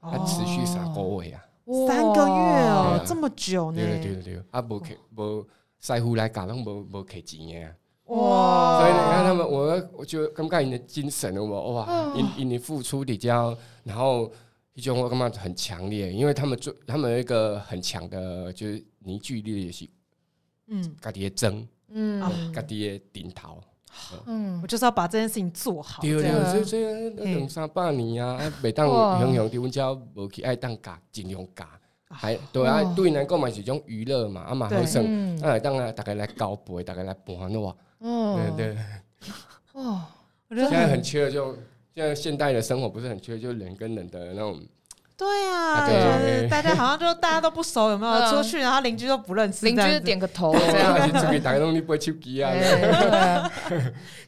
啊，啊持续三个月啊，三个月哦，这么久呢？对对对，啊不可不。师傅来教拢无无摕钱的啊！哇！所以你看他们，我我就感觉你的精神我哇，因因你付出比较，然后一种我感觉很强烈，因为他们做他们有一个很强的，就是凝聚力也是，嗯，家己的争，嗯，家己的顶头，嗯，我就是要把这件事情做好。对对，所以所以两三百年啊，每当雄雄伫阮家无去爱当教，尽量教。还对啊，对人购买是一种娱乐嘛，啊嘛好耍，啊当然大家来交杯，大家来玩哇，对对，哦，现在很缺的就现在现代的生活不是很缺，就人跟人的那种。对啊，就是大家好像就大家都不熟，有没有？出去，然后邻居都不认识，邻居点个头这样，出去打个东西不会手机啊。[laughs]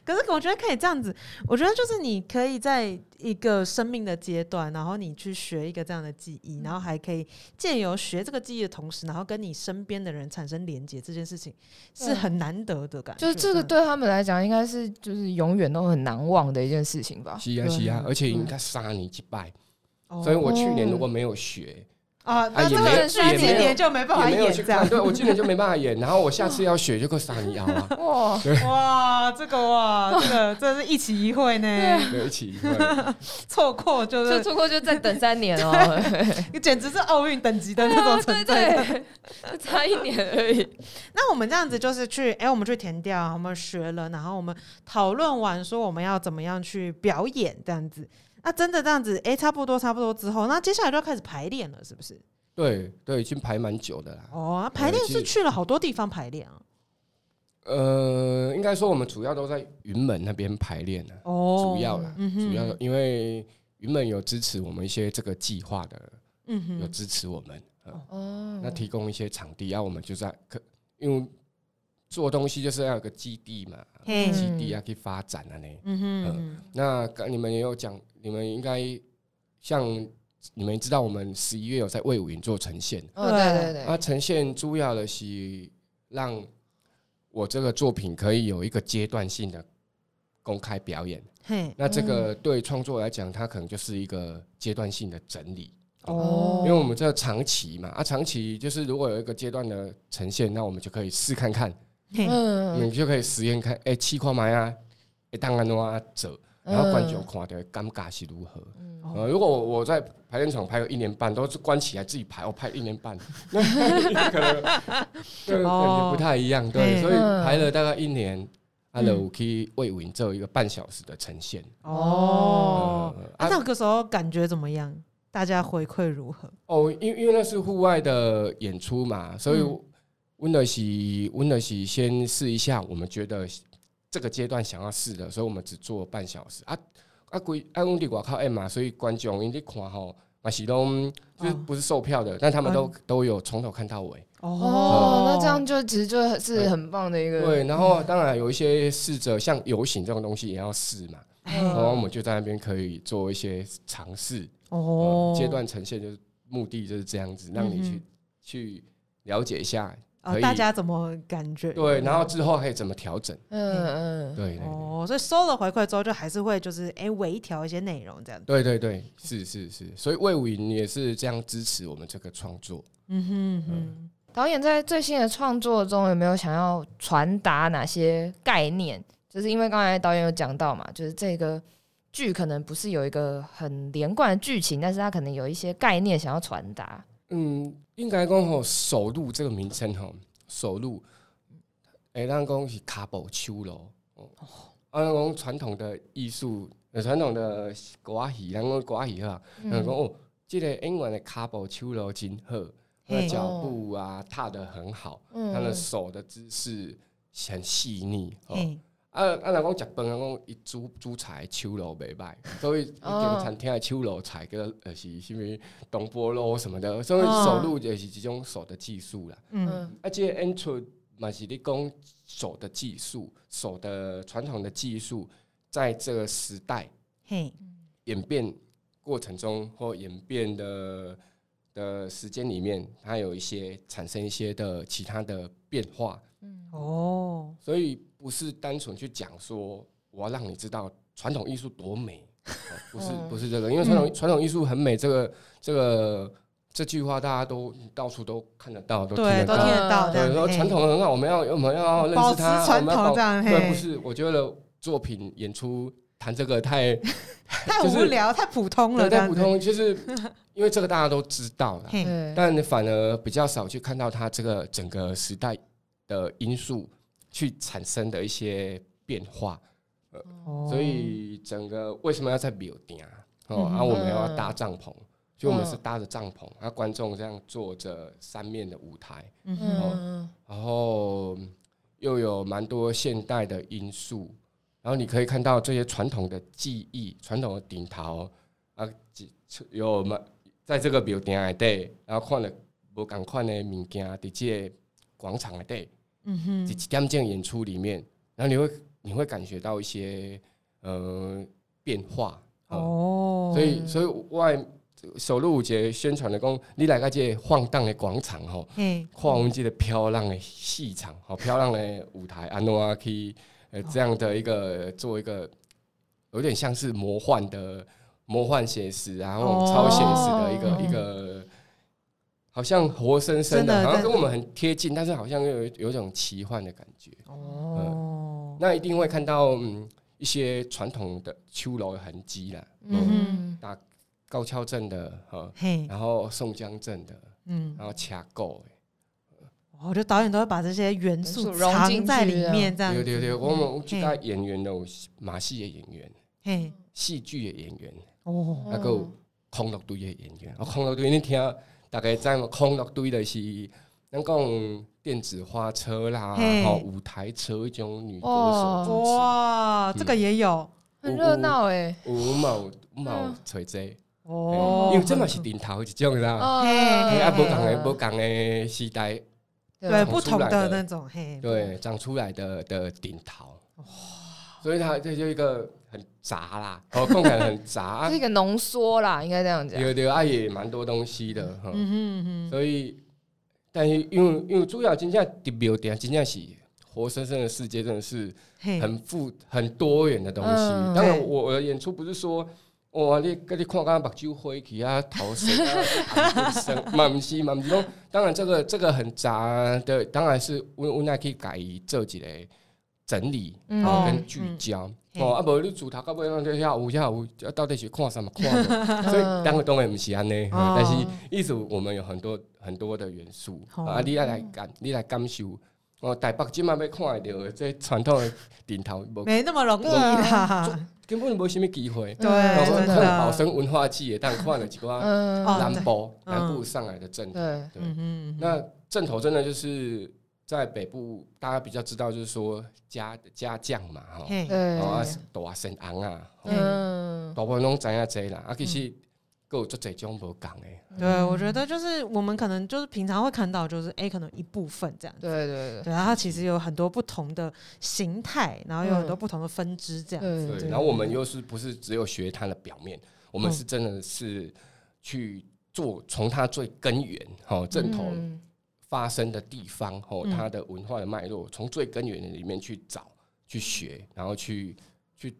可是我觉得可以这样子，我觉得就是你可以在一个生命的阶段，然后你去学一个这样的记忆，然后还可以借由学这个记忆的同时，然后跟你身边的人产生连接，这件事情是很难得的感觉。就是这个对他们来讲，应该是就是永远都很难忘的一件事情吧。是啊是啊，而且应该杀你几拜。所以我去年如果没有学啊，那这个去今年就没办法演这样。对我今年就没办法演，然后我下次要学就够杀你腰啊！[laughs] 哇。哇，这个哇，这个这是一起一会呢，对，一起一会，[laughs] 错过就是错过就再等三年哦，[laughs] 你简直是奥运等级的那种存在，差一年而已。那我们这样子就是去，哎，我们去填掉，我们学了，然后我们讨论完说我们要怎么样去表演这样子。那真的这样子，哎，差不多差不多之后，那接下来就要开始排练了，是不是？对对，已经排蛮久的啦。哦，排练是去了好多地方排练啊。呃，应该说我们主要都在云门那边排练的。哦，主要的，主要因为云门有支持我们一些这个计划的，嗯哼，有支持我们。哦，那提供一些场地，然后我们就在可因为。做东西就是要有个基地嘛，基地要去发展啊呢。嗯哼，那刚你们也有讲，你们应该像你们知道，我们十一月有在魏武营做呈现。哦，对对对。啊，呈现主要的是让我这个作品可以有一个阶段性的公开表演。嘿，那这个对创作来讲，它可能就是一个阶段性的整理。哦，因为我们这长期嘛，啊，长期就是如果有一个阶段的呈现，那我们就可以试看看。嗯，你就可以实验看，哎，气块买啊，哎，当然的话走，然后观众看的尴尬是如何？呃，如果我我在排练场排了一年半，都是关起来自己排，我排一年半，[laughs] 那可能感觉不太一样，对，所以排了大概一年，阿乐可以为五做一个半小时的呈现。哦，那个时候感觉怎么样？大家回馈如何？哦，因因为那是户外的演出嘛，所以。温的是温的是先试一下，我们觉得这个阶段想要试的，所以我们只做半小时啊。啊，规啊，阮伫外口演嘛，所以观众因伫看吼，嘛是拢就是不是售票的，但他们都都有从头看到尾。哦，那这样就其实就是很棒的一个。对，然后当然有一些试着像游行这种东西也要试嘛，然后我们就在那边可以做一些尝试。哦，阶段呈现就是目的就是这样子，让你去去了解一下。大家怎么感觉？对，然后之后可以怎么调整？嗯嗯，对哦，所以收了回馈之后，就还是会就是哎微调一些内容这样。对对对，是是是，所以魏武营也是这样支持我们这个创作。嗯哼哼，导演在最新的创作中有没有想要传达哪些概念？就是因为刚才导演有讲到嘛，就是这个剧可能不是有一个很连贯的剧情，但是他可能有一些概念想要传达。嗯。应该讲吼，首路这个名称吼，首路，诶，咱讲是卡布秋楼哦。啊，讲传统的艺术，传统的歌戏，咱讲歌戏哈，讲哦，这个演员的卡布秋楼真好，他的脚步啊踏得很好，他的手的姿势很细腻哦。啊啊！人讲食饭，人讲伊煮煮菜手路袂歹，[laughs] 所以一间餐厅的手路菜叫呃是啥物东坡肉什么的，所以手路就是一种手的技术啦。嗯，啊，这演出嘛是你讲手的技术，手的传统的技术，在这个时代嘿演变过程中或演变的的时间里面，它有一些产生一些的其他的变化。嗯哦，所以。不是单纯去讲说我要让你知道传统艺术多美，不是不是这个，因为传统传统艺术很美，这个这个这句话大家都到处都看得到，都听得到。对，说传统很好，我们要我们要认识它，我们要保。对，不是，我觉得作品演出谈这个太 [laughs] 太无聊，太普通了。太普通，就是因为这个大家都知道了，但反而比较少去看到它这个整个时代的因素。去产生的一些变化，呃，所以整个为什么要在庙顶哦？啊，我们要搭帐篷，就我们是搭着帐篷，啊，观众这样坐着三面的舞台，嗯然后又有蛮多现代的因素，然后你可以看到这些传统的技艺、传统的顶头啊，有蛮在这个庙顶内底，然后看了无同款的物件伫这广场内底。嗯哼，几点钟演出里面，然后你会你会感觉到一些呃变化哦，所以所以外首路五节宣传的讲，你来个这晃荡的广场吼，嗯，看我们这个漂亮的戏场，好漂亮的舞台，安诺啊可以呃这样的一个做一个有点像是魔幻的魔幻写实，然后超写实的一个一个。好像活生生的，好像跟我们很贴近，但是好像又有有一种奇幻的感觉。哦，那一定会看到一些传统的秋楼痕迹啦，嗯，打高跷阵的哈，然后宋江阵的，嗯，然后掐构。我觉得导演都会把这些元素藏在里面，这样。对对对，我们其他演员的马戏的演员，嘿，戏剧的演员，哦，那个空乐队的演员，空乐队你听。大概在空落堆的是，咱讲电子花车啦，吼舞台车一种女歌手。哇，这个也有，很热闹诶。五毛五毛锤子哦，因为这嘛是顶头一种啦。啊，不讲诶，不讲诶，时代对不同的那种嘿，对长出来的的顶头。哇，所以它这就一个。很杂啦，哦，空感很杂，[laughs] 是一个浓缩啦，应该这样讲。有有啊，也蛮多东西的哈。嗯哼哼。所以，但是因为因为主要真正特别点，真正是活生生的世界，真的是很富很多元的东西。当然，我我的演出不是说哇，你跟你看刚刚把酒灰起啊，逃生啊，生，嘛 [laughs] 不是嘛不是说，当然这个这个很杂的，当然是我我那可以改做几类整理跟聚焦。哦，啊，无你主头到尾那下午下有到底是看什么看？[laughs] 所以当个当然不是安尼，但是意思我们有很多很多的元素。啊，你要来感，你来感受。哦，台北今晚要看到的这传统的顶头，没那么容易啦，根本无什么机会。对，看保生文化季也但看了几个南部南部上来的阵头，对，那阵头真的就是在北部，大家比较知道就是说家家将嘛，哈，啊，大神昂啊，嗯，大部分拢知影这啦，啊，其实够做这种无讲诶。对，我觉得就是我们可能就是平常会看到，就是 A 可能一部分这样。对对对。对，然后它其实有很多不同的形态，然后有很多不同的分支这样。对。然后我们又是不是只有学它的表面？我们是真的是去做从它最根源，哈，正头。发生的地方，哦，它的文化的脉络，从最根源的里面去找、去学，然后去去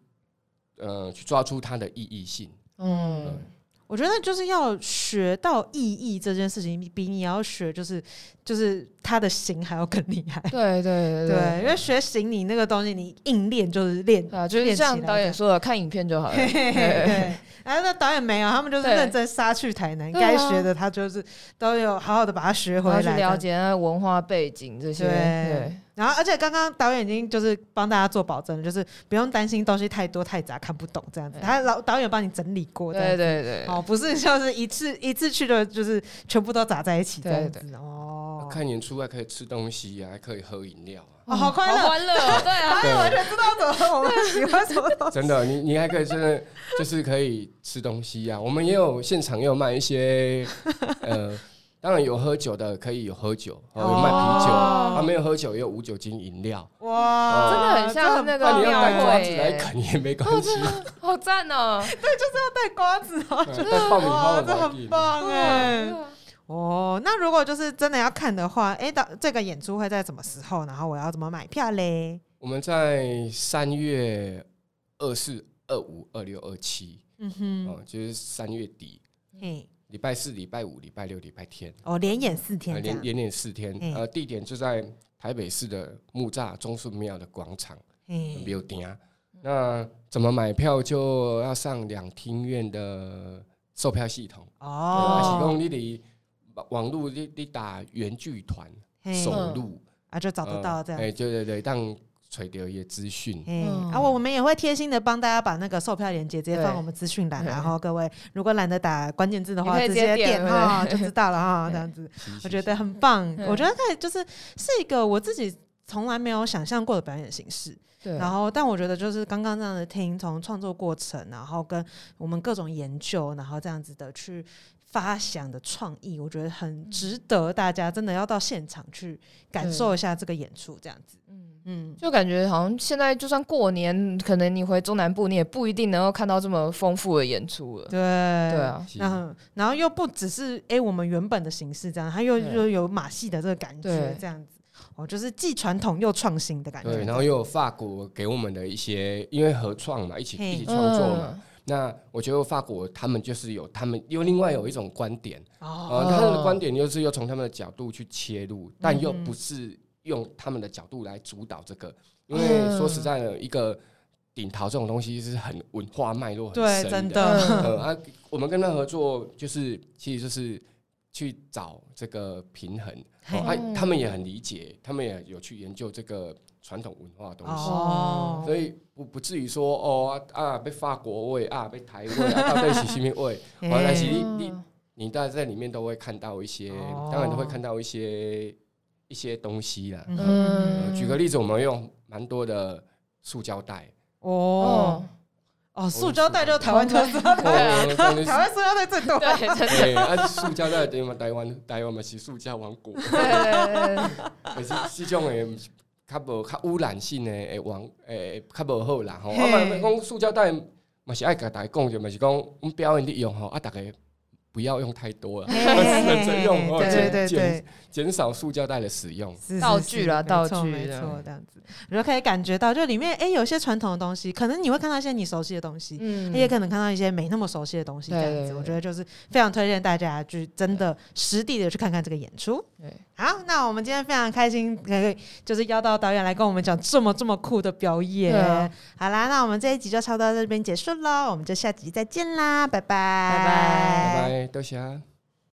呃，去抓出它的意义性。嗯，我觉得就是要学到意义这件事情，比你要学就是就是它的形还要更厉害。对对对对，因为学形你那个东西，你硬练就是练啊，就是像导演说的，看影片就好了。[laughs] 对。哎，那导演没有，他们就是认真杀去台南，该学的他就是都有好好的把它学回来，了解那文化背景这些。对，然后而且刚刚导演已经就是帮大家做保证了，就是不用担心东西太多太杂看不懂这样子，他老导演帮你整理过。对对对，哦，不是就是一次一次去的，就是全部都杂在一起这样子哦。看演出还可以吃东西，还可以喝饮料。哦，好快乐，欢乐，对啊，他完全知道怎么我们喜欢什么。真的，你你还可以真的就是可以吃东西呀。我们也有现场也有卖一些，[laughs] 呃，当然有喝酒的可以有喝酒，有卖啤酒，啊没有喝酒也有无酒精饮料。哇，真的很像那个庙会。来啃也没关系，好赞哦！[laughs] 对，就是要带瓜子哦，带爆米花，这很棒哎。哦，那如果就是真的要看的话，哎，到这个演出会在什么时候？然后我要怎么买票嘞？我们在三月二四、二五、二六、二七，嗯哼，哦，就是三月底，嘿，礼拜四、礼拜五、礼拜六、礼拜天，哦，连演四天，连连演四天，呃，地点就在台北市的木栅中顺庙的广场，嗯，没有订。那怎么买票？就要上两厅院的售票系统哦，提供你的。网络你你打原剧团首录啊，就找得到这样。哎，对对对，当垂钓一些资讯。嗯，啊，我我们也会贴心的帮大家把那个售票链接直接放我们资讯栏，然后各位如果懒得打关键字的话，直接点哈就知道了哈，[laughs] 这样子我觉得很棒。我觉得可以就是是一个我自己从来没有想象过的表演形式。对，然后但我觉得就是刚刚这样的听，从创作过程，然后跟我们各种研究，然后这样子的去。发想的创意，我觉得很值得大家真的要到现场去感受一下这个演出，这样子。嗯嗯，就感觉好像现在就算过年，可能你回中南部，你也不一定能够看到这么丰富的演出了。对对啊，然后然后又不只是哎我们原本的形式这样，它又又有马戏的这个感觉，这样子。哦，就是既传统又创新的感觉。对，然后又有法国给我们的一些，因为合创嘛，一起一起创作嘛。那我觉得法国他们就是有他们又另外有一种观点，哦，他们的观点就是又从他们的角度去切入，但又不是用他们的角度来主导这个，因为说实在的，一个顶桃这种东西是很文化脉络很深的，啊，[laughs] 我们跟他合作就是其实就是去找这个平衡，啊，他们也很理解，他们也有去研究这个。传统文化的东西，所以不不至于说哦啊被法国味啊被台味啊到底是什么味？[laughs] 但是你你你在在里面都会看到一些，当然都会看到一些一些东西啦。嗯，举个例子，我们用蛮多的塑胶袋。哦哦，塑胶袋就台湾特色，[laughs] 对啊，台湾塑胶袋最多。对，[laughs] 啊，塑胶袋对嘛？台湾台湾嘛是塑胶王国。可是这种诶。较无较污染性的诶，往诶较无好啦吼。啊，嘛讲塑胶袋嘛是爱甲大家讲就嘛是讲，我们表演的用吼，啊，大家不要用太多了，省着用哦，减减减少塑胶袋的使用。道具啦，道具，没错，这样子，你就可以感觉到，就里面哎，有些传统的东西，可能你会看到一些你熟悉的东西，嗯，也可能看到一些没那么熟悉的东西，这样子，我觉得就是非常推荐大家去真的实地的去看看这个演出。对。好，那我们今天非常开心，可以就是邀到导演来跟我们讲这么这么酷的表演。好啦，那我们这一集就差不多到这边结束喽，我们就下集再见啦，拜拜，拜拜，拜拜，多谢。